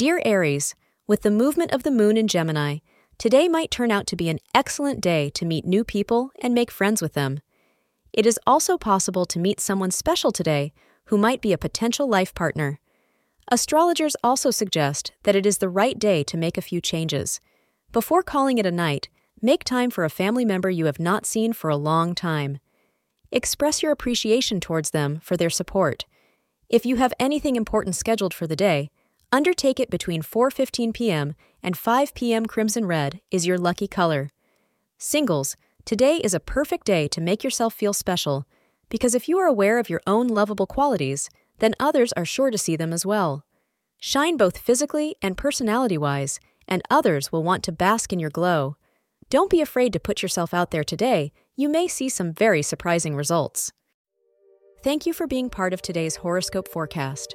Dear Aries, with the movement of the moon in Gemini, today might turn out to be an excellent day to meet new people and make friends with them. It is also possible to meet someone special today who might be a potential life partner. Astrologers also suggest that it is the right day to make a few changes. Before calling it a night, make time for a family member you have not seen for a long time. Express your appreciation towards them for their support. If you have anything important scheduled for the day, undertake it between 4:15 p.m. and 5 p.m. Crimson Red is your lucky color. Singles, today is a perfect day to make yourself feel special because if you are aware of your own lovable qualities, then others are sure to see them as well. Shine both physically and personality-wise, and others will want to bask in your glow. Don't be afraid to put yourself out there today. You may see some very surprising results. Thank you for being part of today's horoscope forecast.